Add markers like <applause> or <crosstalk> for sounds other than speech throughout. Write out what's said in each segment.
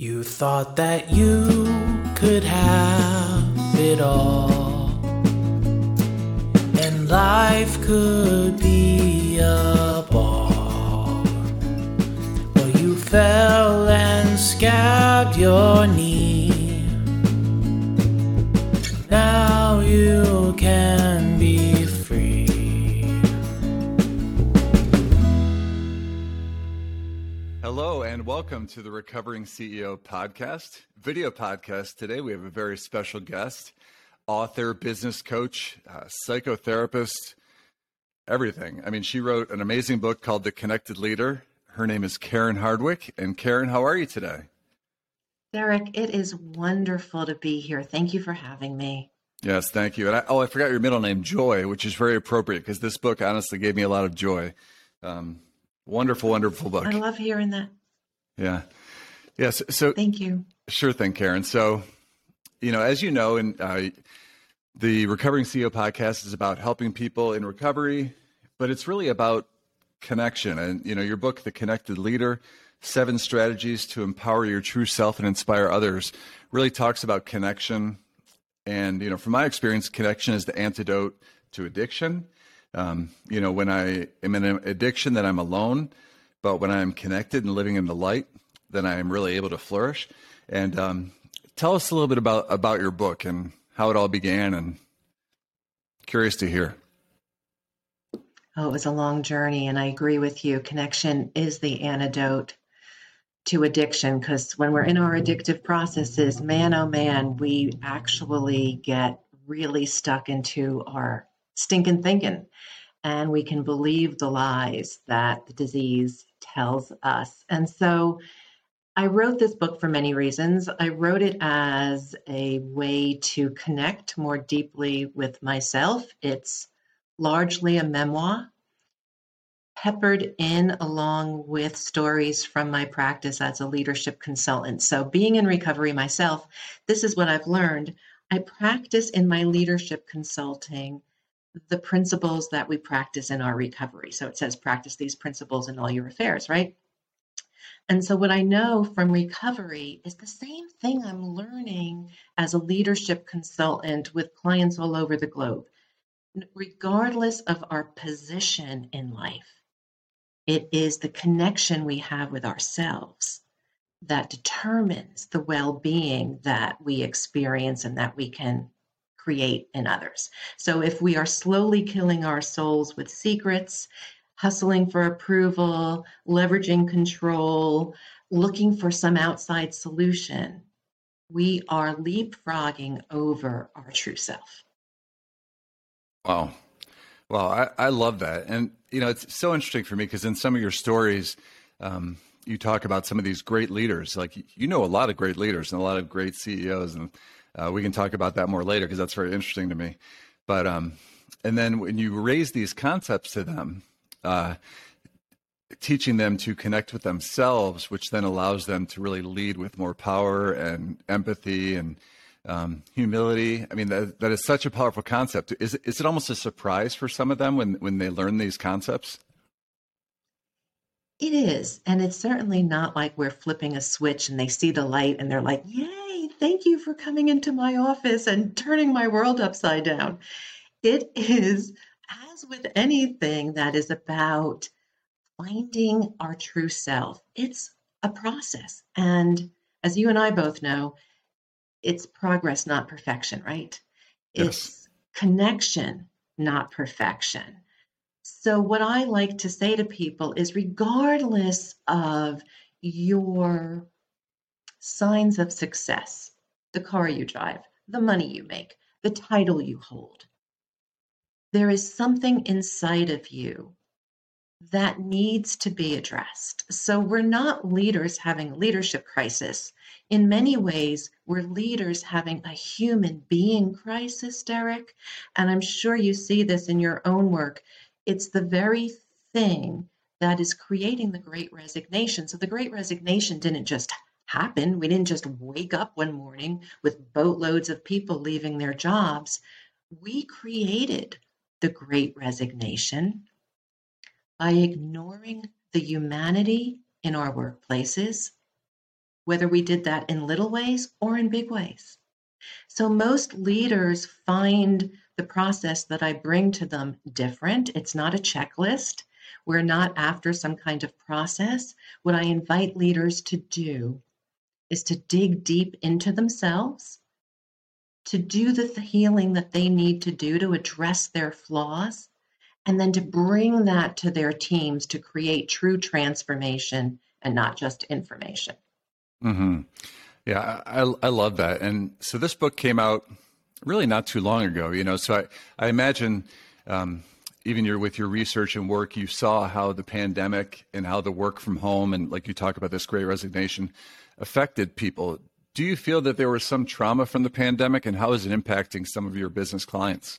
You thought that you could have it all, and life could be a ball. Well, you fell and scabbed your knee. Welcome to the Recovering CEO podcast, video podcast. Today we have a very special guest, author, business coach, uh, psychotherapist, everything. I mean, she wrote an amazing book called The Connected Leader. Her name is Karen Hardwick. And Karen, how are you today? Derek, it is wonderful to be here. Thank you for having me. Yes, thank you. And I, oh, I forgot your middle name, Joy, which is very appropriate because this book honestly gave me a lot of joy. Um, wonderful, wonderful book. I love hearing that. Yeah. Yes. So Thank you. Sure thing, Karen. So, you know, as you know, and uh, the Recovering CEO podcast is about helping people in recovery, but it's really about connection. And, you know, your book, The Connected Leader Seven Strategies to Empower Your True Self and Inspire Others, really talks about connection. And, you know, from my experience, connection is the antidote to addiction. Um, you know, when I am in an addiction, that I'm alone. But when I'm connected and living in the light, then I am really able to flourish. And um, tell us a little bit about about your book and how it all began. And curious to hear. Oh, it was a long journey, and I agree with you. Connection is the antidote to addiction because when we're in our addictive processes, man, oh man, we actually get really stuck into our stinking thinking. And we can believe the lies that the disease tells us. And so I wrote this book for many reasons. I wrote it as a way to connect more deeply with myself. It's largely a memoir, peppered in along with stories from my practice as a leadership consultant. So, being in recovery myself, this is what I've learned. I practice in my leadership consulting the principles that we practice in our recovery. So, it says practice these principles in all your affairs, right? And so, what I know from recovery is the same thing I'm learning as a leadership consultant with clients all over the globe. Regardless of our position in life, it is the connection we have with ourselves that determines the well being that we experience and that we can create in others. So, if we are slowly killing our souls with secrets, hustling for approval, leveraging control, looking for some outside solution, we are leapfrogging over our true self. Wow. Well, I, I love that. And, you know, it's so interesting for me because in some of your stories, um, you talk about some of these great leaders. Like, you know, a lot of great leaders and a lot of great CEOs. And uh, we can talk about that more later because that's very interesting to me. But, um, and then when you raise these concepts to them, uh, teaching them to connect with themselves, which then allows them to really lead with more power and empathy and um, humility. I mean, that, that is such a powerful concept. Is, is it almost a surprise for some of them when, when they learn these concepts? It is. And it's certainly not like we're flipping a switch and they see the light and they're like, Yay, thank you for coming into my office and turning my world upside down. It is, as with anything that is about finding our true self, it's a process. And as you and I both know, it's progress, not perfection, right? Yes. It's connection, not perfection. So, what I like to say to people is regardless of your signs of success, the car you drive, the money you make, the title you hold, there is something inside of you that needs to be addressed. So, we're not leaders having a leadership crisis. In many ways, we're leaders having a human being crisis, Derek. And I'm sure you see this in your own work. It's the very thing that is creating the great resignation. So, the great resignation didn't just happen. We didn't just wake up one morning with boatloads of people leaving their jobs. We created the great resignation by ignoring the humanity in our workplaces, whether we did that in little ways or in big ways. So most leaders find the process that I bring to them different. It's not a checklist. We're not after some kind of process. What I invite leaders to do is to dig deep into themselves, to do the healing that they need to do to address their flaws, and then to bring that to their teams to create true transformation and not just information. Mm-hmm. Yeah, I, I love that. And so this book came out really not too long ago, you know, so I, I imagine um, even your, with your research and work, you saw how the pandemic and how the work from home and like you talk about this great resignation affected people. Do you feel that there was some trauma from the pandemic and how is it impacting some of your business clients?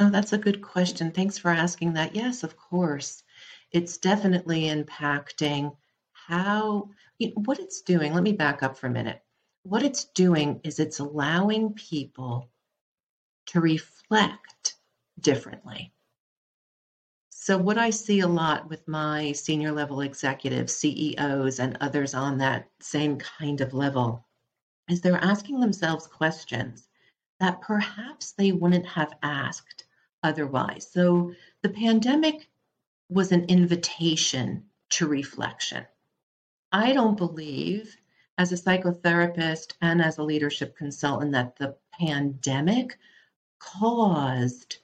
Oh, that's a good question. Thanks for asking that. Yes, of course. It's definitely impacting how, you know, what it's doing. Let me back up for a minute. What it's doing is it's allowing people to reflect differently. So, what I see a lot with my senior level executives, CEOs, and others on that same kind of level is they're asking themselves questions that perhaps they wouldn't have asked otherwise. So the pandemic was an invitation to reflection. I don't believe, as a psychotherapist and as a leadership consultant, that the pandemic caused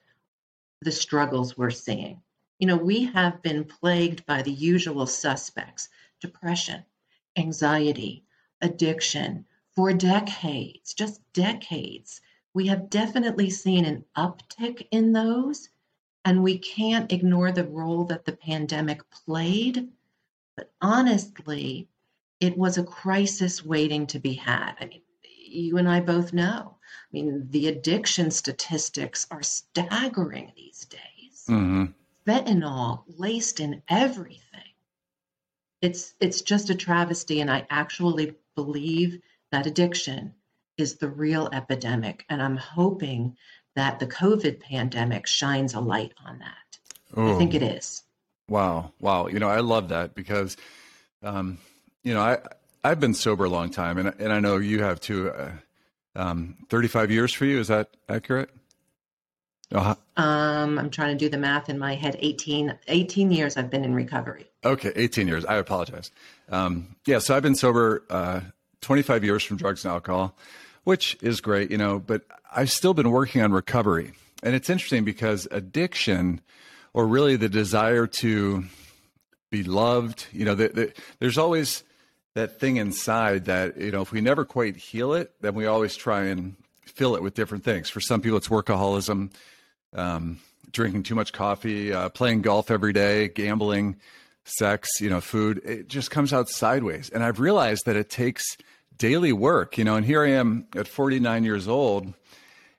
the struggles we're seeing. You know, we have been plagued by the usual suspects depression, anxiety, addiction for decades, just decades we have definitely seen an uptick in those, and we can't ignore the role that the pandemic played. But honestly, it was a crisis waiting to be had. I mean, you and I both know. I mean, the addiction statistics are staggering these days. Mm-hmm. Fentanyl laced in everything. It's it's just a travesty, and I actually believe that addiction is the real epidemic. And I'm hoping that the COVID pandemic shines a light on that. I think it is. Wow. Wow. You know, I love that because, um, you know, I, I've been sober a long time and, and I know you have too. Uh, um, 35 years for you. Is that accurate? Uh-huh. Um, I'm trying to do the math in my head. 18, 18 years I've been in recovery. Okay. 18 years. I apologize. Um, yeah. So I've been sober, uh, 25 years from drugs and alcohol which is great, you know, but I've still been working on recovery. And it's interesting because addiction, or really the desire to be loved, you know, the, the, there's always that thing inside that, you know, if we never quite heal it, then we always try and fill it with different things. For some people, it's workaholism, um, drinking too much coffee, uh, playing golf every day, gambling, sex, you know, food. It just comes out sideways. And I've realized that it takes daily work, you know, and here I am at 49 years old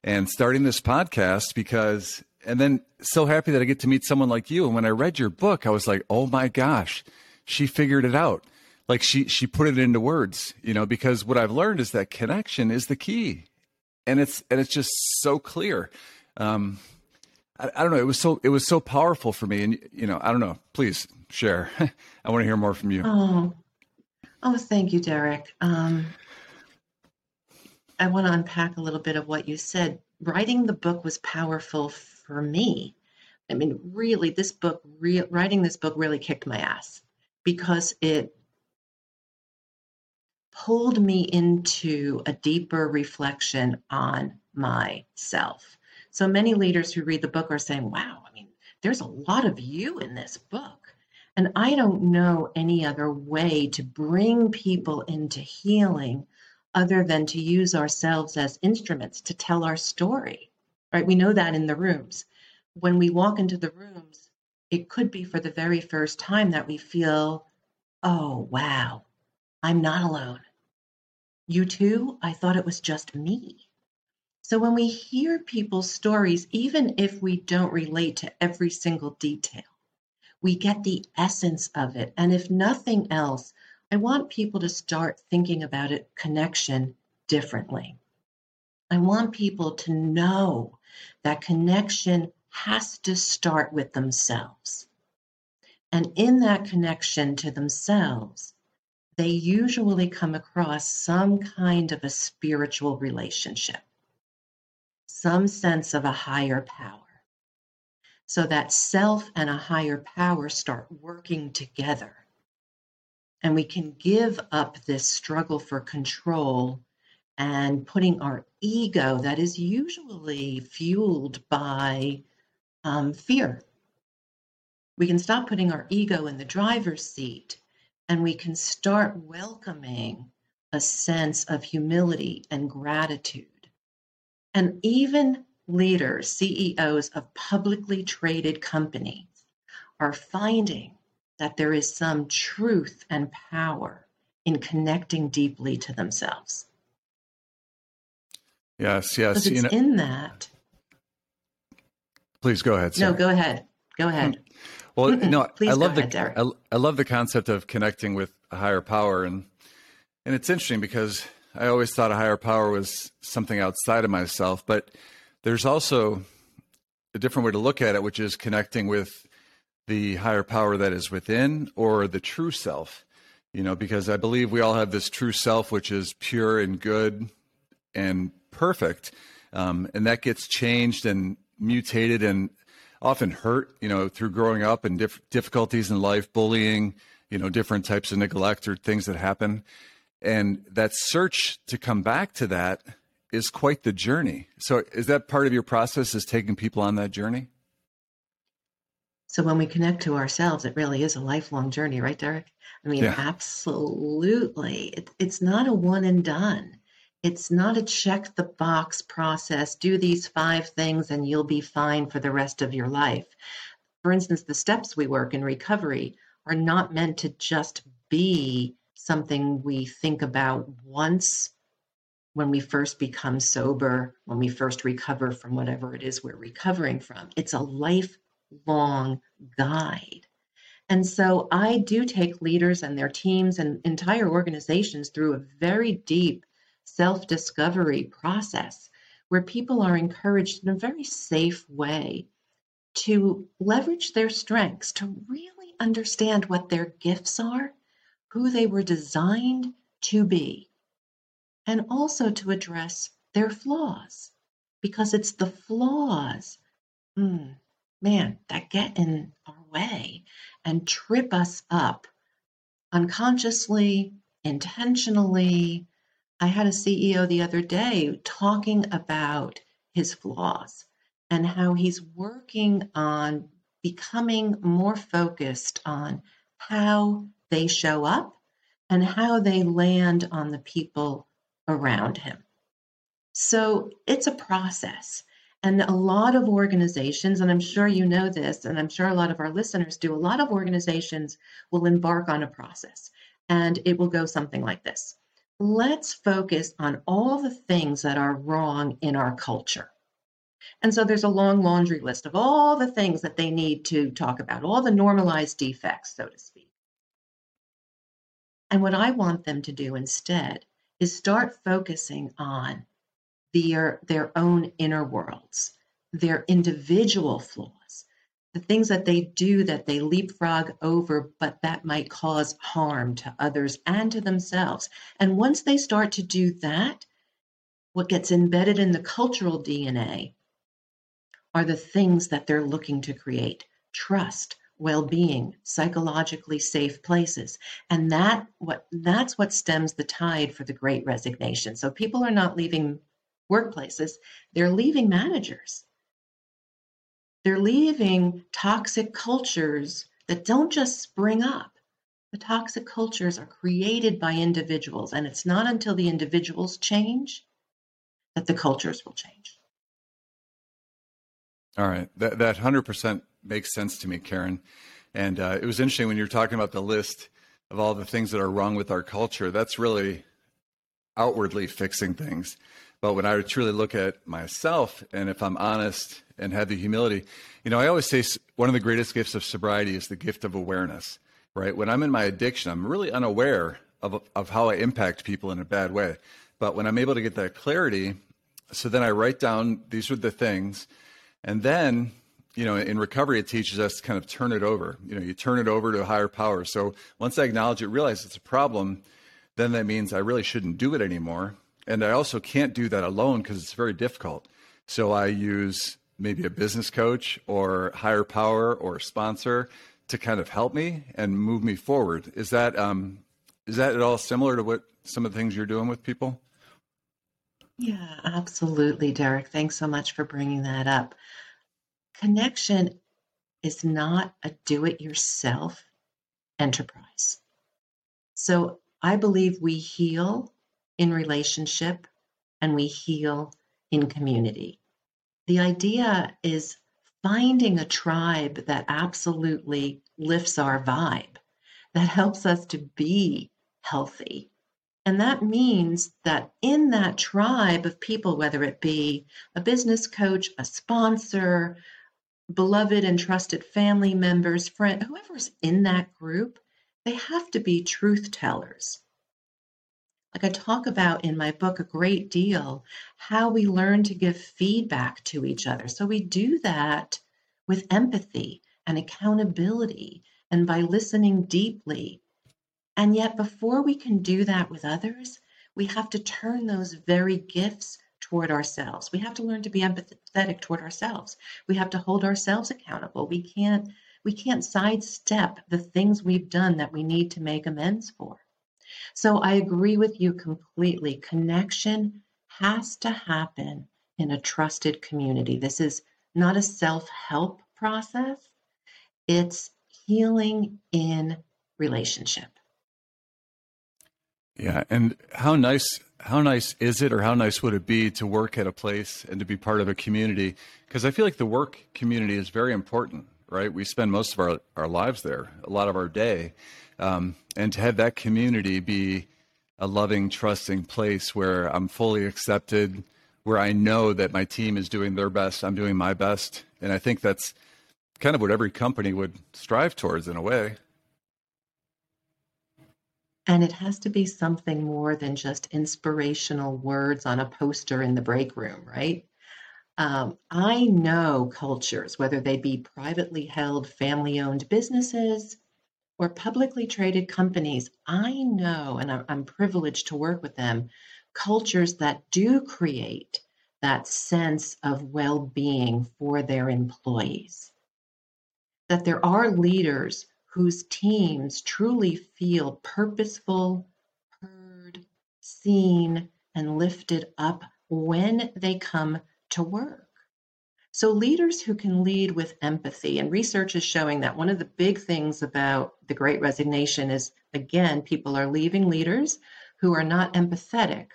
and starting this podcast because, and then so happy that I get to meet someone like you. And when I read your book, I was like, oh my gosh, she figured it out. Like she, she put it into words, you know, because what I've learned is that connection is the key. And it's, and it's just so clear. Um, I, I don't know. It was so, it was so powerful for me. And, you know, I don't know, please share. <laughs> I want to hear more from you. Oh, Oh, thank you, Derek. Um, I want to unpack a little bit of what you said. Writing the book was powerful for me. I mean, really, this book, re- writing this book really kicked my ass because it pulled me into a deeper reflection on myself. So many leaders who read the book are saying, wow, I mean, there's a lot of you in this book. And I don't know any other way to bring people into healing other than to use ourselves as instruments to tell our story. Right? We know that in the rooms. When we walk into the rooms, it could be for the very first time that we feel, oh, wow, I'm not alone. You too? I thought it was just me. So when we hear people's stories, even if we don't relate to every single detail, we get the essence of it. And if nothing else, I want people to start thinking about it connection differently. I want people to know that connection has to start with themselves. And in that connection to themselves, they usually come across some kind of a spiritual relationship, some sense of a higher power. So that self and a higher power start working together. And we can give up this struggle for control and putting our ego, that is usually fueled by um, fear. We can stop putting our ego in the driver's seat and we can start welcoming a sense of humility and gratitude. And even leaders, CEOs of publicly traded companies are finding that there is some truth and power in connecting deeply to themselves. Yes, yes. Because it's you know, in that. Please go ahead. No, go ahead. Go ahead. Well, no, Please I love ahead, the I, I, love the concept of connecting with a higher power, and and it's interesting because I always thought a higher power was something outside of myself, but there's also a different way to look at it, which is connecting with the higher power that is within or the true self. You know, because I believe we all have this true self, which is pure and good and perfect, um, and that gets changed and mutated and often hurt, you know, through growing up and diff- difficulties in life, bullying, you know, different types of neglect or things that happen. And that search to come back to that is quite the journey. So is that part of your process is taking people on that journey? So when we connect to ourselves, it really is a lifelong journey, right, Derek? I mean, yeah. absolutely. It, it's not a one and done. It's not a check the box process, do these five things and you'll be fine for the rest of your life. For instance, the steps we work in recovery are not meant to just be something we think about once when we first become sober, when we first recover from whatever it is we're recovering from. It's a lifelong guide. And so I do take leaders and their teams and entire organizations through a very deep self discovery process where people are encouraged in a very safe way to leverage their strengths, to really understand what their gifts are, who they were designed to be, and also to address their flaws, because it's the flaws, mm, man, that get in our way and trip us up unconsciously, intentionally, I had a CEO the other day talking about his flaws and how he's working on becoming more focused on how they show up and how they land on the people around him. So it's a process. And a lot of organizations, and I'm sure you know this, and I'm sure a lot of our listeners do, a lot of organizations will embark on a process and it will go something like this let's focus on all the things that are wrong in our culture. And so there's a long laundry list of all the things that they need to talk about, all the normalized defects, so to speak. And what I want them to do instead is start focusing on their, their own inner worlds, their individual flaws, the things that they do that they leapfrog over, but that might cause harm to others and to themselves. And once they start to do that, what gets embedded in the cultural DNA are the things that they're looking to create trust well-being psychologically safe places and that what that's what stems the tide for the great resignation so people are not leaving workplaces they're leaving managers they're leaving toxic cultures that don't just spring up. The toxic cultures are created by individuals, and it's not until the individuals change that the cultures will change. All right, that that hundred percent makes sense to me, Karen. And uh, it was interesting when you were talking about the list of all the things that are wrong with our culture. That's really outwardly fixing things. But when I truly look at myself, and if I'm honest and have the humility, you know, I always say one of the greatest gifts of sobriety is the gift of awareness, right? When I'm in my addiction, I'm really unaware of, of how I impact people in a bad way. But when I'm able to get that clarity, so then I write down these are the things, and then you know, in recovery, it teaches us to kind of turn it over. You know, you turn it over to a higher power. So once I acknowledge it, realize it's a problem, then that means I really shouldn't do it anymore. And I also can't do that alone because it's very difficult. So I use maybe a business coach or higher power or sponsor to kind of help me and move me forward. Is that um, is that at all similar to what some of the things you're doing with people? Yeah, absolutely, Derek. Thanks so much for bringing that up. Connection is not a do it yourself enterprise. So I believe we heal in relationship and we heal in community. The idea is finding a tribe that absolutely lifts our vibe, that helps us to be healthy. And that means that in that tribe of people, whether it be a business coach, a sponsor, beloved and trusted family members, friend, whoever's in that group, they have to be truth tellers. Like I talk about in my book a great deal, how we learn to give feedback to each other. So we do that with empathy and accountability and by listening deeply and yet, before we can do that with others, we have to turn those very gifts toward ourselves. We have to learn to be empathetic toward ourselves. We have to hold ourselves accountable. We can't we can't sidestep the things we've done that we need to make amends for. So I agree with you completely. Connection has to happen in a trusted community. This is not a self-help process. It's healing in relationship. Yeah, and how nice how nice is it or how nice would it be to work at a place and to be part of a community because I feel like the work community is very important, right? We spend most of our, our lives there, a lot of our day. Um, and to have that community be a loving, trusting place where I'm fully accepted, where I know that my team is doing their best, I'm doing my best. And I think that's kind of what every company would strive towards in a way. And it has to be something more than just inspirational words on a poster in the break room, right? Um, I know cultures, whether they be privately held, family owned businesses or publicly traded companies, I know, and I'm, I'm privileged to work with them, cultures that do create that sense of well being for their employees. That there are leaders whose teams truly feel purposeful, heard, seen, and lifted up when they come to work. So, leaders who can lead with empathy, and research is showing that one of the big things about the great resignation is again, people are leaving leaders who are not empathetic.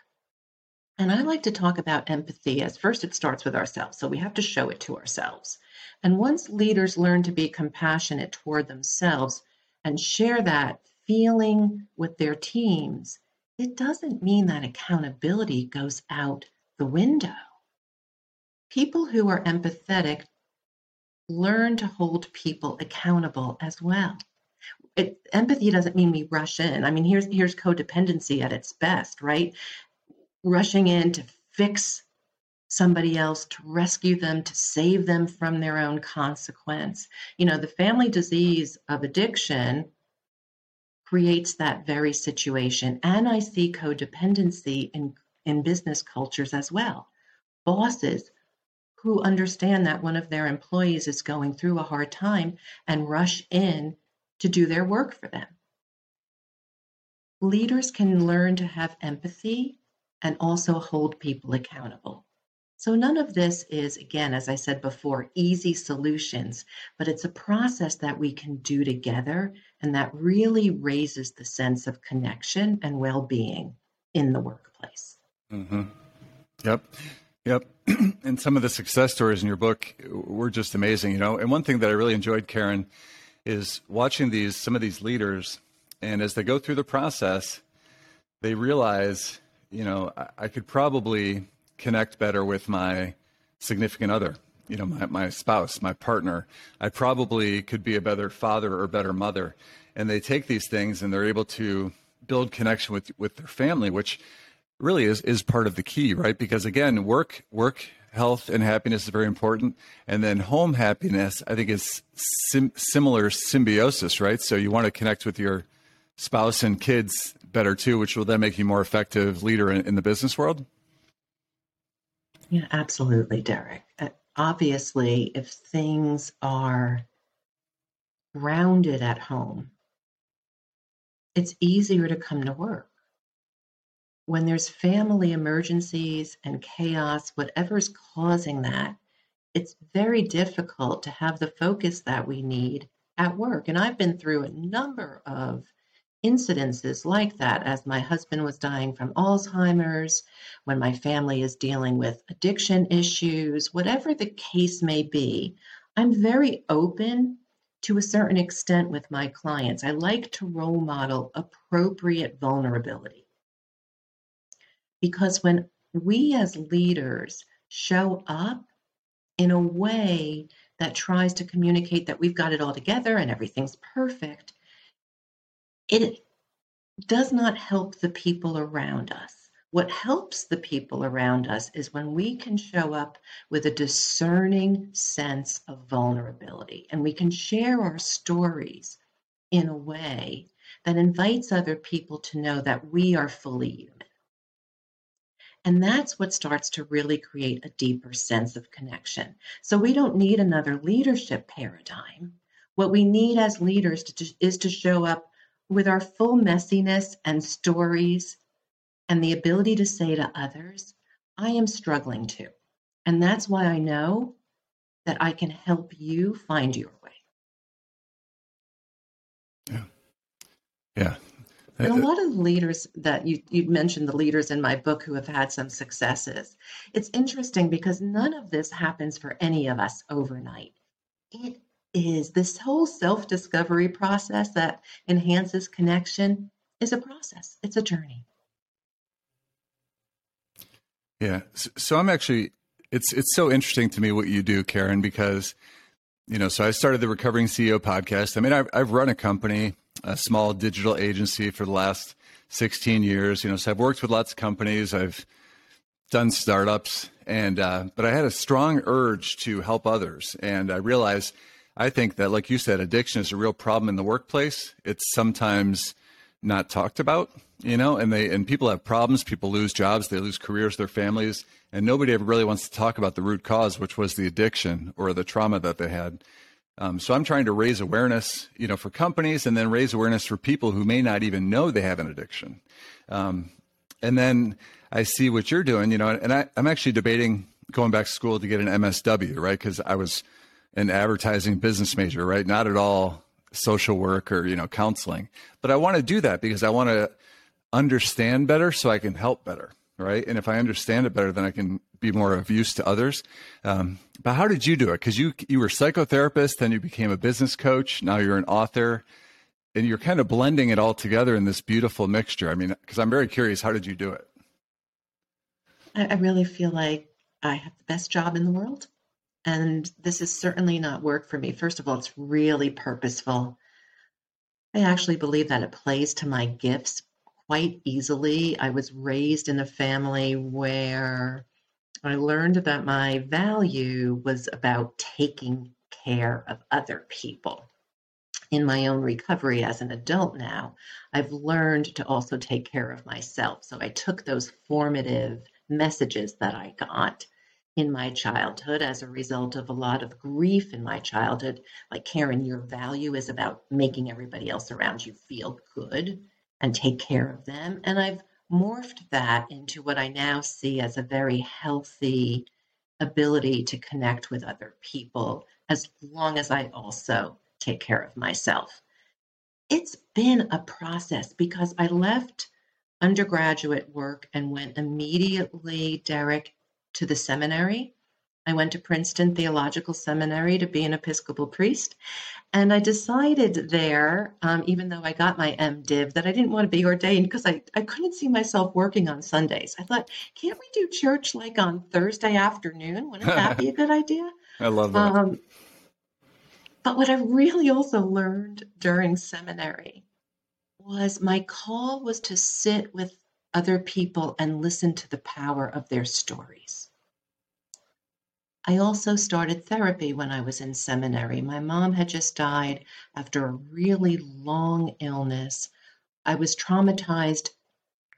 And I like to talk about empathy as first it starts with ourselves. So, we have to show it to ourselves. And once leaders learn to be compassionate toward themselves and share that feeling with their teams, it doesn't mean that accountability goes out the window. People who are empathetic learn to hold people accountable as well. It, empathy doesn't mean we rush in. I mean, here's here's codependency at its best, right? Rushing in to fix somebody else to rescue them, to save them from their own consequence. You know, the family disease of addiction creates that very situation. And I see codependency in, in business cultures as well. Bosses who understand that one of their employees is going through a hard time and rush in to do their work for them. Leaders can learn to have empathy and also hold people accountable. So none of this is, again, as I said before, easy solutions, but it's a process that we can do together and that really raises the sense of connection and well being in the workplace. Mm-hmm. Yep. Yep. <clears throat> and some of the success stories in your book were just amazing, you know. And one thing that I really enjoyed, Karen, is watching these some of these leaders and as they go through the process, they realize, you know, I, I could probably connect better with my significant other, you know, my, my spouse, my partner. I probably could be a better father or better mother. And they take these things and they're able to build connection with, with their family, which really is, is part of the key, right? Because again, work, work health and happiness is very important. And then home happiness, I think, is sim- similar symbiosis, right? So you want to connect with your spouse and kids better too, which will then make you more effective leader in, in the business world. Yeah, absolutely, Derek. Uh, obviously, if things are grounded at home, it's easier to come to work when there's family emergencies and chaos, whatever's causing that, it's very difficult to have the focus that we need at work. And I've been through a number of incidences like that as my husband was dying from Alzheimer's, when my family is dealing with addiction issues, whatever the case may be. I'm very open to a certain extent with my clients. I like to role model appropriate vulnerability. Because when we as leaders show up in a way that tries to communicate that we've got it all together and everything's perfect, it does not help the people around us. What helps the people around us is when we can show up with a discerning sense of vulnerability and we can share our stories in a way that invites other people to know that we are fully human. And that's what starts to really create a deeper sense of connection. So we don't need another leadership paradigm. What we need as leaders to, is to show up with our full messiness and stories and the ability to say to others, I am struggling too. And that's why I know that I can help you find your way. Yeah. Yeah. And a lot of leaders that you you mentioned the leaders in my book who have had some successes. It's interesting because none of this happens for any of us overnight. It is this whole self-discovery process that enhances connection is a process. It's a journey. Yeah. So I'm actually it's it's so interesting to me what you do, Karen, because you know, so I started the Recovering CEO podcast. I mean, I've, I've run a company a small digital agency for the last 16 years. You know, so I've worked with lots of companies. I've done startups, and uh, but I had a strong urge to help others, and I realized I think that, like you said, addiction is a real problem in the workplace. It's sometimes not talked about, you know, and they and people have problems. People lose jobs, they lose careers, their families, and nobody ever really wants to talk about the root cause, which was the addiction or the trauma that they had. Um, so I'm trying to raise awareness, you know, for companies, and then raise awareness for people who may not even know they have an addiction. Um, and then I see what you're doing, you know, and I, I'm actually debating going back to school to get an MSW, right? Because I was an advertising business major, right? Not at all social work or you know counseling, but I want to do that because I want to understand better so I can help better, right? And if I understand it better, then I can be more of use to others. Um, but how did you do it? Because you you were psychotherapist, then you became a business coach. Now you're an author, and you're kind of blending it all together in this beautiful mixture. I mean, because I'm very curious, how did you do it? I really feel like I have the best job in the world, and this is certainly not work for me. First of all, it's really purposeful. I actually believe that it plays to my gifts quite easily. I was raised in a family where I learned that my value was about taking care of other people. In my own recovery as an adult now, I've learned to also take care of myself. So I took those formative messages that I got in my childhood as a result of a lot of grief in my childhood. Like, Karen, your value is about making everybody else around you feel good and take care of them. And I've morphed that into what I now see as a very healthy ability to connect with other people as long as I also take care of myself. It's been a process because I left undergraduate work and went immediately, Derek, to the seminary I went to Princeton Theological Seminary to be an Episcopal priest. And I decided there, um, even though I got my MDiv, that I didn't want to be ordained because I, I couldn't see myself working on Sundays. I thought, can't we do church like on Thursday afternoon? Wouldn't that be a good idea? <laughs> I love that. Um, but what I really also learned during seminary was my call was to sit with other people and listen to the power of their stories I also started therapy when I was in seminary. My mom had just died after a really long illness. I was traumatized,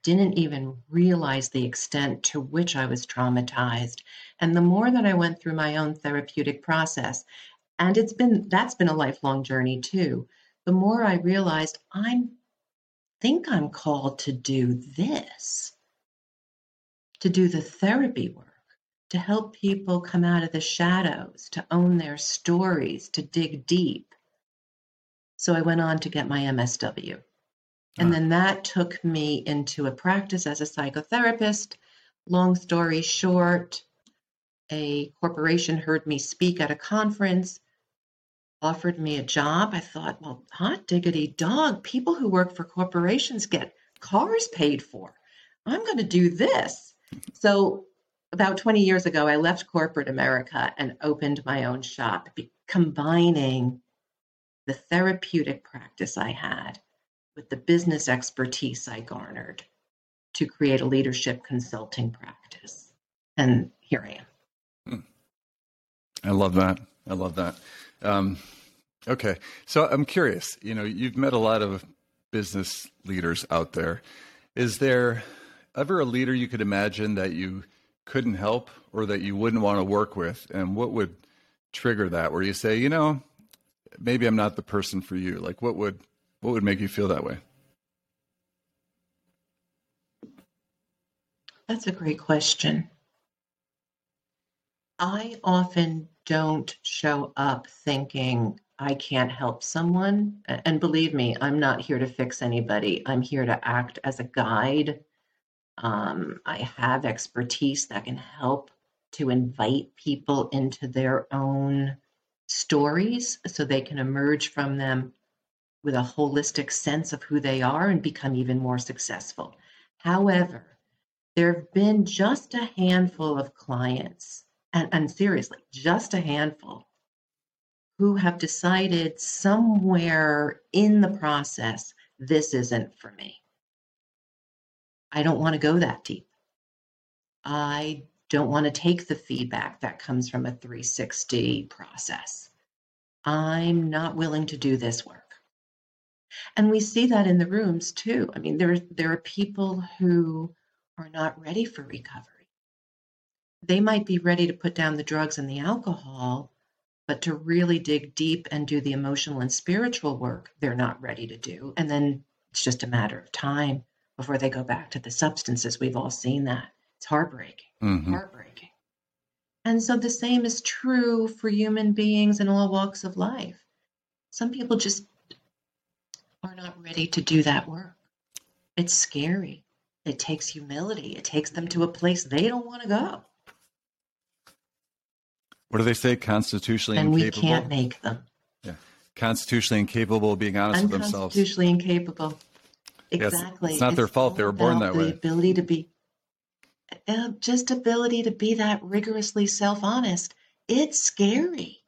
didn't even realize the extent to which I was traumatized. And the more that I went through my own therapeutic process, and it's been that's been a lifelong journey too, the more I realized I think I'm called to do this, to do the therapy work to help people come out of the shadows, to own their stories, to dig deep. So I went on to get my MSW. And ah. then that took me into a practice as a psychotherapist. Long story short, a corporation heard me speak at a conference, offered me a job. I thought, well, hot diggity dog, people who work for corporations get cars paid for. I'm going to do this. So about 20 years ago, I left corporate America and opened my own shop, combining the therapeutic practice I had with the business expertise I garnered to create a leadership consulting practice. And here I am. Hmm. I love that. I love that. Um, okay. So I'm curious, you know, you've met a lot of business leaders out there. Is there ever a leader you could imagine that you couldn't help or that you wouldn't want to work with? And what would trigger that where you say, you know, maybe I'm not the person for you? Like what would what would make you feel that way? That's a great question. I often don't show up thinking I can't help someone. And believe me, I'm not here to fix anybody. I'm here to act as a guide um, I have expertise that can help to invite people into their own stories so they can emerge from them with a holistic sense of who they are and become even more successful. However, there have been just a handful of clients, and, and seriously, just a handful, who have decided somewhere in the process, this isn't for me. I don't want to go that deep. I don't want to take the feedback that comes from a 360 process. I'm not willing to do this work. And we see that in the rooms too. I mean, there, there are people who are not ready for recovery. They might be ready to put down the drugs and the alcohol, but to really dig deep and do the emotional and spiritual work, they're not ready to do. And then it's just a matter of time before they go back to the substances. We've all seen that. It's heartbreaking. Mm-hmm. Heartbreaking. And so the same is true for human beings in all walks of life. Some people just are not ready to do that work. It's scary. It takes humility. It takes them to a place they don't want to go. What do they say? Constitutionally and incapable. And we can't make them. Yeah, constitutionally incapable of being honest with themselves. Constitutionally incapable. Exactly. Yes, it's not their fault. They were born that way. The ability to be, uh, just ability to be that rigorously self honest. It's scary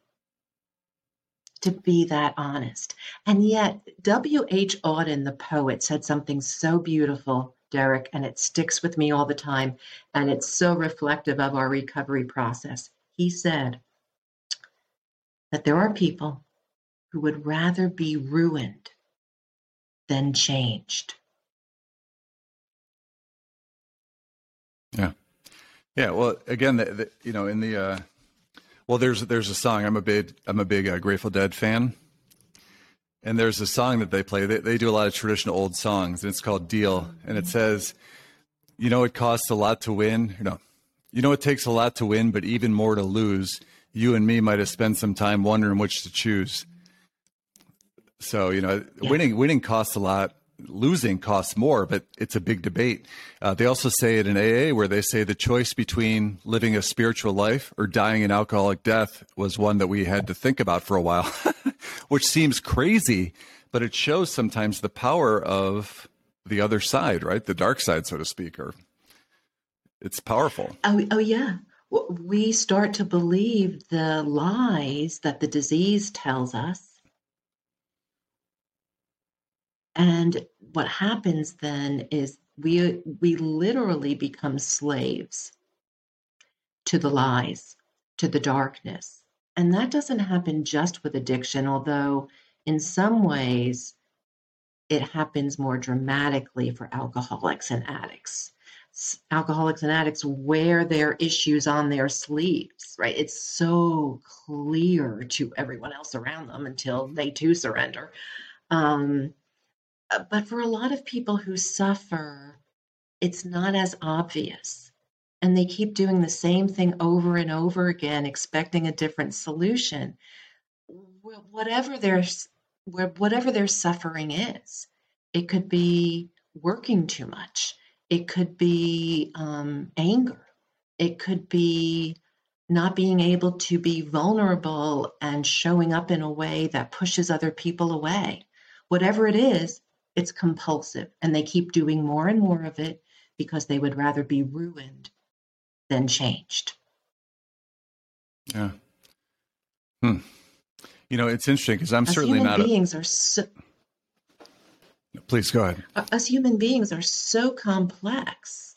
to be that honest. And yet, W.H. Auden, the poet, said something so beautiful, Derek, and it sticks with me all the time. And it's so reflective of our recovery process. He said that there are people who would rather be ruined than changed. Yeah, yeah. Well, again, the, the, you know, in the uh, well, there's there's a song. I'm a big I'm a big uh, Grateful Dead fan, and there's a song that they play. They, they do a lot of traditional old songs, and it's called "Deal," and it says, "You know, it costs a lot to win. You know, you know, it takes a lot to win, but even more to lose. You and me might have spent some time wondering which to choose." So you know, yeah. winning winning costs a lot. Losing costs more, but it's a big debate. Uh, they also say it in AA where they say the choice between living a spiritual life or dying an alcoholic death was one that we had to think about for a while, <laughs> which seems crazy, but it shows sometimes the power of the other side, right? The dark side, so to speak, or it's powerful. Oh, oh yeah. We start to believe the lies that the disease tells us and what happens then is we we literally become slaves to the lies. to the darkness. And that doesn't happen just with addiction, although in some ways it happens more dramatically for alcoholics and addicts. Alcoholics and addicts wear their issues on their sleeves, right? It's so clear to everyone else around them until they too surrender. Um, uh, but for a lot of people who suffer, it's not as obvious. And they keep doing the same thing over and over again, expecting a different solution. Whatever their whatever their suffering is, it could be working too much. It could be um, anger. It could be not being able to be vulnerable and showing up in a way that pushes other people away. Whatever it is, it's compulsive and they keep doing more and more of it because they would rather be ruined than changed. Yeah. Hmm. You know, it's interesting because I'm certainly human not. beings a... are so. Please go ahead. Us human beings are so complex,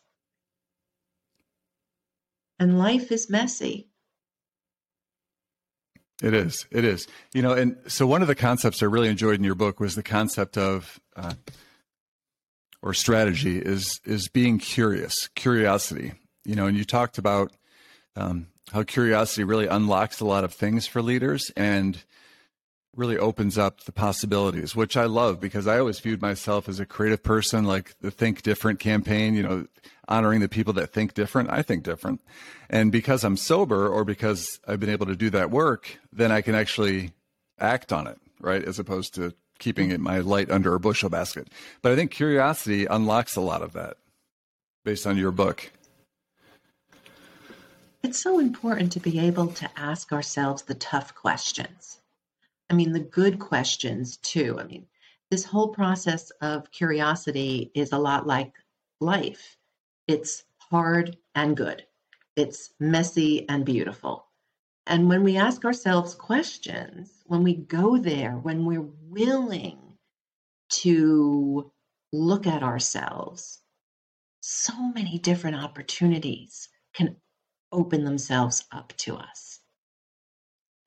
and life is messy. It is. It is. You know, and so one of the concepts I really enjoyed in your book was the concept of, uh, or strategy is is being curious, curiosity. You know, and you talked about um, how curiosity really unlocks a lot of things for leaders and really opens up the possibilities, which I love because I always viewed myself as a creative person, like the Think Different campaign, you know, honoring the people that think different. I think different. And because I'm sober or because I've been able to do that work, then I can actually act on it, right? As opposed to keeping it my light under a bushel basket. But I think curiosity unlocks a lot of that based on your book. It's so important to be able to ask ourselves the tough questions. I mean, the good questions too. I mean, this whole process of curiosity is a lot like life. It's hard and good. It's messy and beautiful. And when we ask ourselves questions, when we go there, when we're willing to look at ourselves, so many different opportunities can open themselves up to us.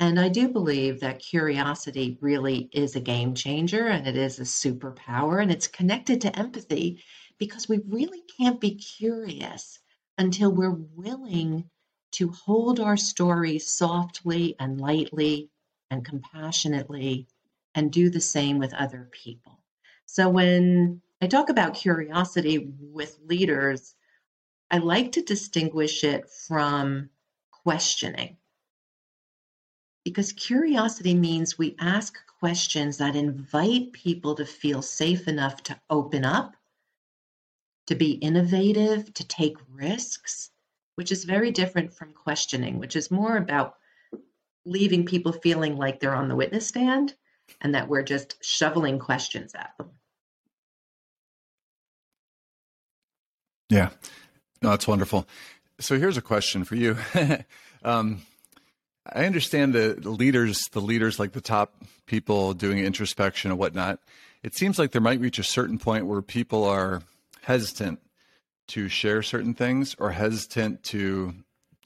And I do believe that curiosity really is a game changer and it is a superpower and it's connected to empathy because we really can't be curious until we're willing to hold our story softly and lightly and compassionately and do the same with other people. So when I talk about curiosity with leaders, I like to distinguish it from questioning because curiosity means we ask questions that invite people to feel safe enough to open up, to be innovative, to take risks, which is very different from questioning, which is more about leaving people feeling like they're on the witness stand and that we're just shoveling questions at them. Yeah, no, that's wonderful. So here's a question for you. <laughs> um, I understand the, the leaders, the leaders like the top people doing introspection and whatnot. It seems like there might reach a certain point where people are hesitant to share certain things or hesitant to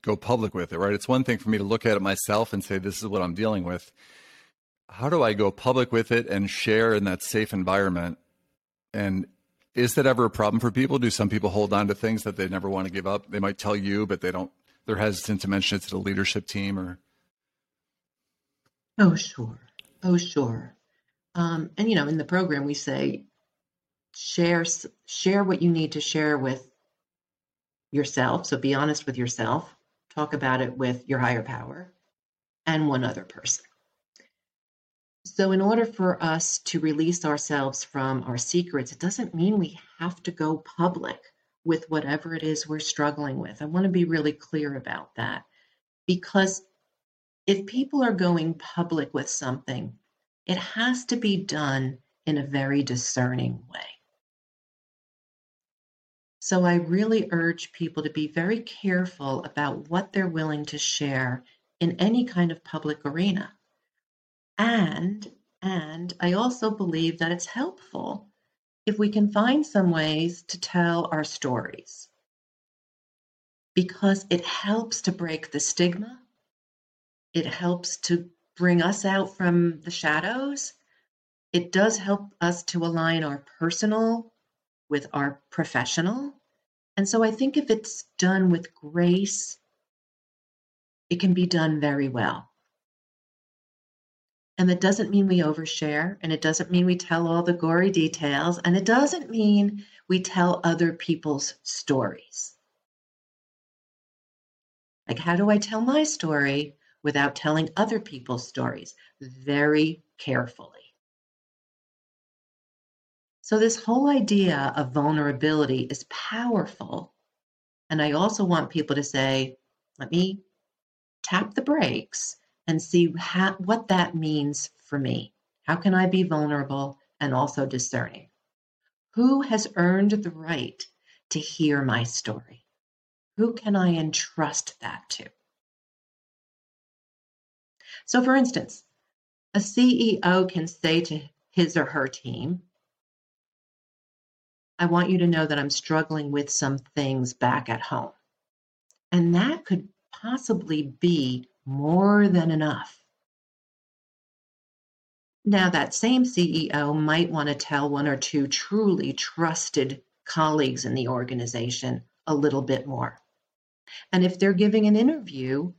go public with it, right? It's one thing for me to look at it myself and say, this is what I'm dealing with. How do I go public with it and share in that safe environment? And is that ever a problem for people? Do some people hold on to things that they never want to give up? They might tell you, but they don't, they're hesitant to mention it to the leadership team or Oh, sure. Oh, sure. Um, and you know, in the program, we say share share what you need to share with yourself. So be honest with yourself. Talk about it with your higher power and one other person. So, in order for us to release ourselves from our secrets, it doesn't mean we have to go public with whatever it is we're struggling with. I want to be really clear about that because if people are going public with something, it has to be done in a very discerning way. So I really urge people to be very careful about what they're willing to share in any kind of public arena. And and I also believe that it's helpful if we can find some ways to tell our stories because it helps to break the stigma it helps to bring us out from the shadows. It does help us to align our personal with our professional. And so I think if it's done with grace, it can be done very well. And that doesn't mean we overshare, and it doesn't mean we tell all the gory details, and it doesn't mean we tell other people's stories. Like, how do I tell my story without telling other people's stories? Very carefully. So, this whole idea of vulnerability is powerful. And I also want people to say, let me tap the brakes and see how, what that means for me. How can I be vulnerable and also discerning? Who has earned the right to hear my story? Who can I entrust that to? So, for instance, a CEO can say to his or her team, I want you to know that I'm struggling with some things back at home. And that could possibly be more than enough. Now, that same CEO might want to tell one or two truly trusted colleagues in the organization a little bit more. And if they're giving an interview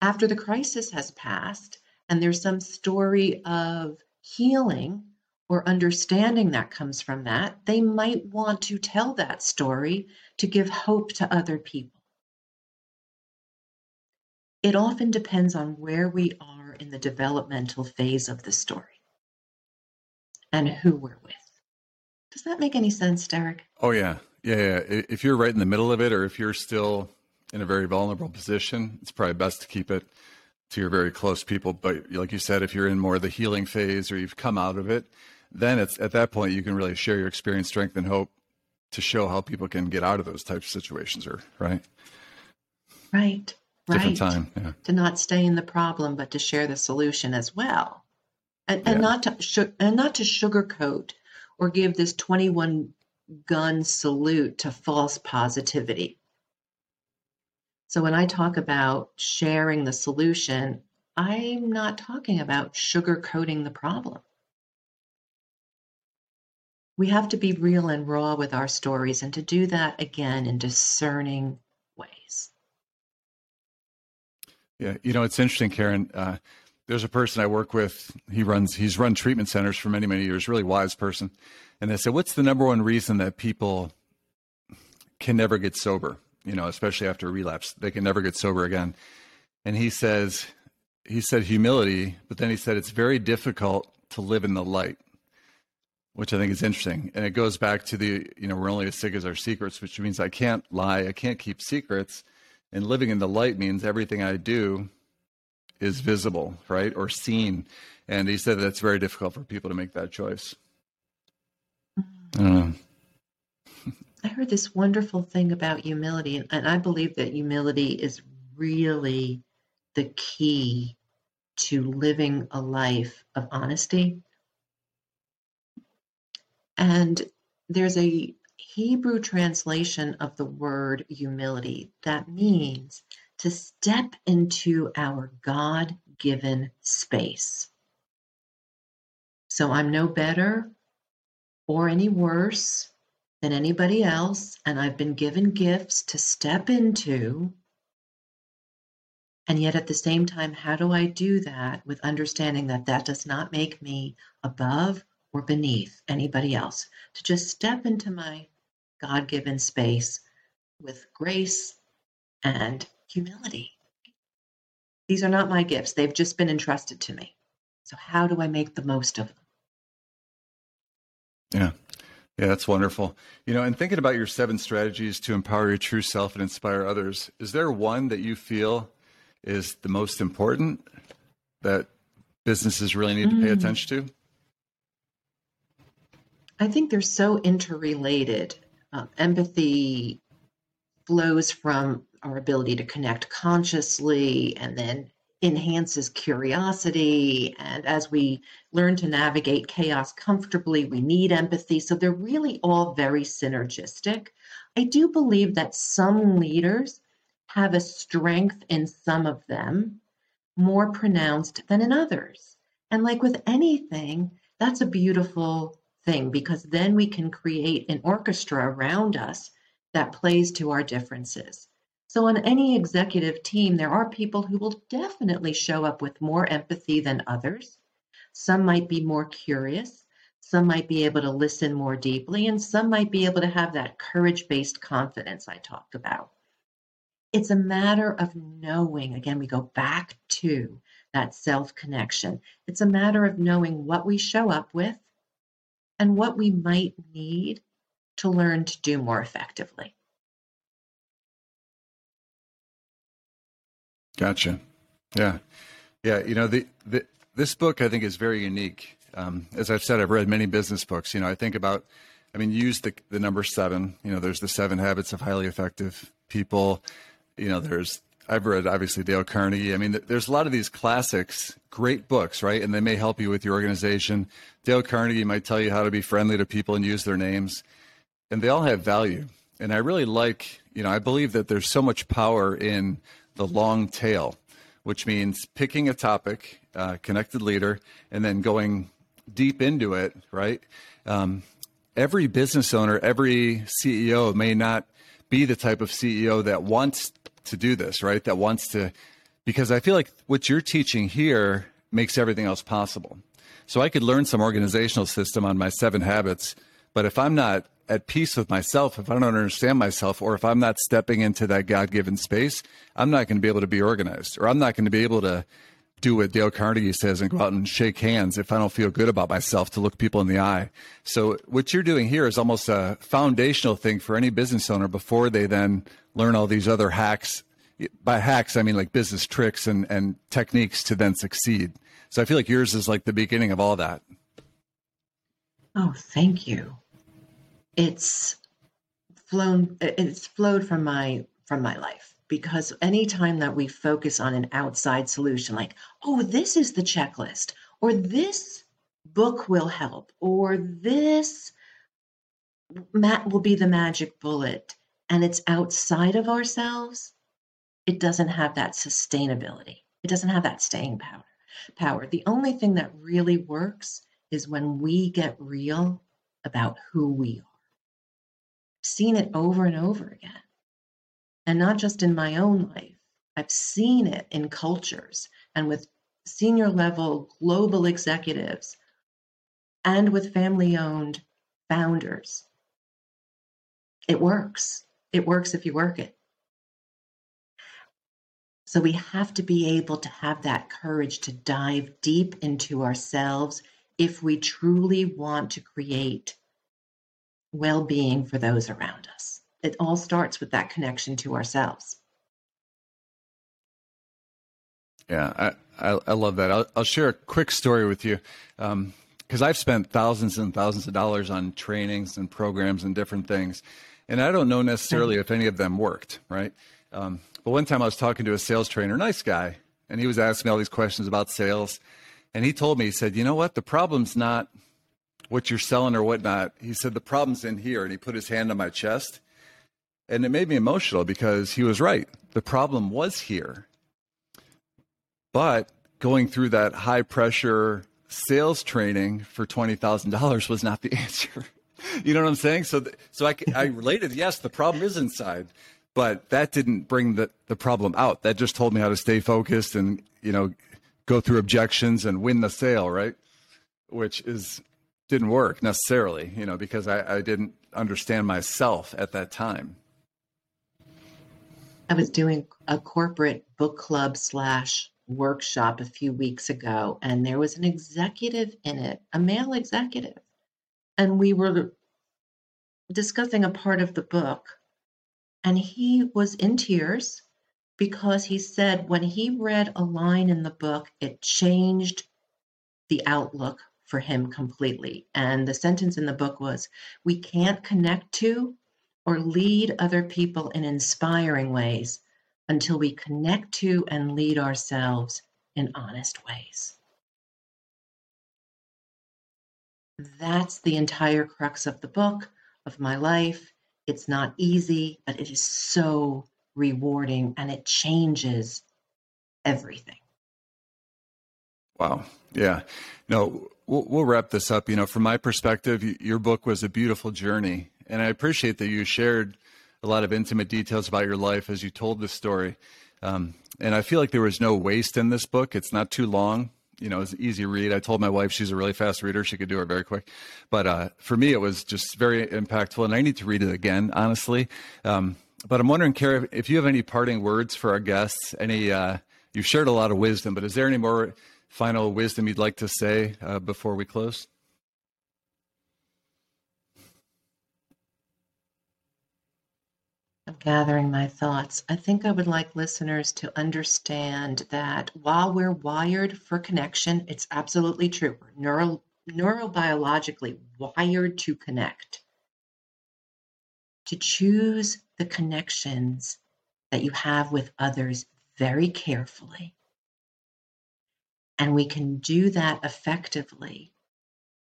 after the crisis has passed and there's some story of healing or understanding that comes from that, they might want to tell that story to give hope to other people. It often depends on where we are in the developmental phase of the story and who we're with. Does that make any sense, Derek? Oh, yeah. Yeah, yeah. If you're right in the middle of it or if you're still in a very vulnerable position, it's probably best to keep it to your very close people. But like you said, if you're in more of the healing phase or you've come out of it, then it's at that point you can really share your experience, strength, and hope to show how people can get out of those types of situations or right. Right different right. time. Yeah. To not stay in the problem, but to share the solution as well, and, and yeah. not to and not to sugarcoat or give this twenty-one gun salute to false positivity. So when I talk about sharing the solution, I'm not talking about sugarcoating the problem. We have to be real and raw with our stories, and to do that again in discerning ways. Yeah, you know, it's interesting, Karen. Uh, there's a person I work with. He runs. He's run treatment centers for many, many years. Really wise person. And they said, "What's the number one reason that people can never get sober? You know, especially after a relapse, they can never get sober again." And he says, he said humility, but then he said it's very difficult to live in the light, which I think is interesting. And it goes back to the, you know, we're only as sick as our secrets, which means I can't lie, I can't keep secrets and living in the light means everything I do is visible, right? Or seen. And he said that's very difficult for people to make that choice. Mm-hmm. I, I heard this wonderful thing about humility, and I believe that humility is really the key to living a life of honesty. And there's a Hebrew translation of the word humility that means to step into our God given space. So I'm no better or any worse than anybody else, and I've been given gifts to step into. And yet, at the same time, how do I do that with understanding that that does not make me above or beneath anybody else? To just step into my God given space with grace and humility. These are not my gifts, they've just been entrusted to me. So, how do I make the most of them? Yeah. Yeah, that's wonderful. You know, and thinking about your seven strategies to empower your true self and inspire others, is there one that you feel is the most important that businesses really need to pay mm. attention to? I think they're so interrelated. Um, empathy flows from our ability to connect consciously and then enhances curiosity. And as we learn to navigate chaos comfortably, we need empathy. So they're really all very synergistic. I do believe that some leaders have a strength in some of them, more pronounced than in others. And like with anything, that's a beautiful thing because then we can create an orchestra around us that plays to our differences. So, on any executive team, there are people who will definitely show up with more empathy than others. Some might be more curious. Some might be able to listen more deeply, and some might be able to have that courage based confidence I talked about. It's a matter of knowing. Again, we go back to that self connection. It's a matter of knowing what we show up with and what we might need to learn to do more effectively. Gotcha. Yeah. Yeah. You know, the, the this book I think is very unique. Um, as I've said, I've read many business books. You know, I think about, I mean, use the the number seven. You know, there's the seven habits of highly effective people. You know, there's I've read obviously Dale Carnegie. I mean, there's a lot of these classics, great books, right? And they may help you with your organization. Dale Carnegie might tell you how to be friendly to people and use their names, and they all have value. And I really like, you know, I believe that there's so much power in the long tail, which means picking a topic, uh, connected leader, and then going deep into it, right? Um, every business owner, every CEO may not be the type of CEO that wants to do this, right? That wants to, because I feel like what you're teaching here makes everything else possible. So I could learn some organizational system on my seven habits, but if I'm not at peace with myself, if I don't understand myself, or if I'm not stepping into that God given space, I'm not going to be able to be organized, or I'm not going to be able to do what Dale Carnegie says and go out and shake hands if I don't feel good about myself to look people in the eye. So what you're doing here is almost a foundational thing for any business owner before they then learn all these other hacks. By hacks, I mean like business tricks and, and techniques to then succeed. So I feel like yours is like the beginning of all that. Oh, thank you it's flown it's flowed from my from my life. Because anytime that we focus on an outside solution like oh this is the checklist or this book will help or this mat will be the magic bullet and it's outside of ourselves it doesn't have that sustainability. It doesn't have that staying power power. The only thing that really works is when we get real about who we seen it over and over again. And not just in my own life, I've seen it in cultures and with senior level global executives and with family owned founders. It works. It works if you work it. So we have to be able to have that courage to dive deep into ourselves if we truly want to create well being for those around us. It all starts with that connection to ourselves. Yeah, I, I, I love that. I'll, I'll, share a quick story with you because um, I've spent thousands and thousands of dollars on trainings and programs and different things. And I don't know necessarily if any of them worked, right? Um, but one time I was talking to a sales trainer, nice guy, and he was asking me all these questions about sales. And he told me, he said, you know what? The problem's not what you're selling or whatnot. He said, The problem's in here. And he put his hand on my chest. And it made me emotional because he was right. The problem was here. But going through that high pressure sales training for $20,000 was not the <laughs> answer. you know what I'm saying? So, th- so I, I related, yes, the problem is inside, but that didn't bring the, the problem out. That just told me how to stay focused and, you know, go through objections and win the sale, right? Which is didn't work necessarily, you know, because I, I didn't understand myself at that time. I was doing a corporate book club slash workshop a few weeks ago, and there was an executive in it, a male executive. And we were discussing a part of the book, and he was in tears because he said when he read a line in the book, it changed the outlook for him completely. And the sentence in the book was We can't connect to or lead other people in inspiring ways until we connect to and lead ourselves in honest ways. That's the entire crux of the book, of my life. It's not easy, but it is so rewarding and it changes everything. Wow. Yeah. No, we'll, we'll wrap this up. You know, from my perspective, your book was a beautiful journey. And I appreciate that you shared a lot of intimate details about your life as you told this story. Um, and I feel like there was no waste in this book. It's not too long. You know, it's an easy read. I told my wife she's a really fast reader; she could do it very quick. But uh, for me, it was just very impactful, and I need to read it again, honestly. Um, but I'm wondering, Karen, if you have any parting words for our guests. Any, uh, you've shared a lot of wisdom, but is there any more final wisdom you'd like to say uh, before we close? I'm gathering my thoughts. I think I would like listeners to understand that while we're wired for connection, it's absolutely true. We're neuro, neurobiologically wired to connect. To choose the connections that you have with others very carefully. And we can do that effectively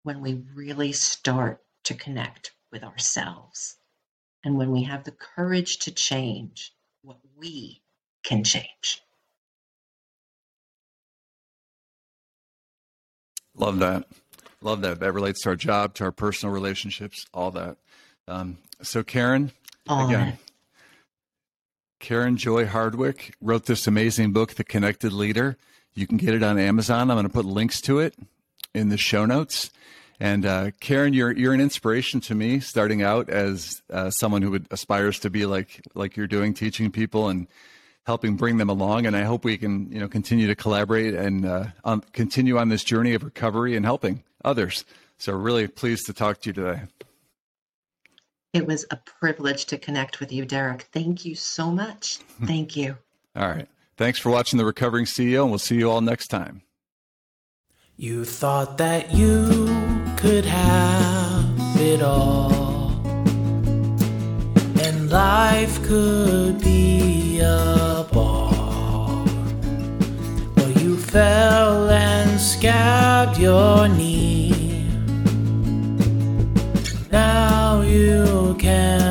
when we really start to connect with ourselves and when we have the courage to change what we can change. Love that. Love that. That relates to our job, to our personal relationships, all that. Um, so, Karen, all again, that. Karen Joy Hardwick wrote this amazing book, The Connected Leader. You can get it on Amazon. I'm going to put links to it in the show notes. And uh, Karen, you're you're an inspiration to me, starting out as uh, someone who would, aspires to be like like you're doing, teaching people and helping bring them along. And I hope we can you know continue to collaborate and uh, um, continue on this journey of recovery and helping others. So really pleased to talk to you today. It was a privilege to connect with you, Derek. Thank you so much. <laughs> Thank you. all right. Thanks for watching The Recovering CEO, and we'll see you all next time. You thought that you could have it all, and life could be a ball. Well, you fell and scabbed your knee. Now you can.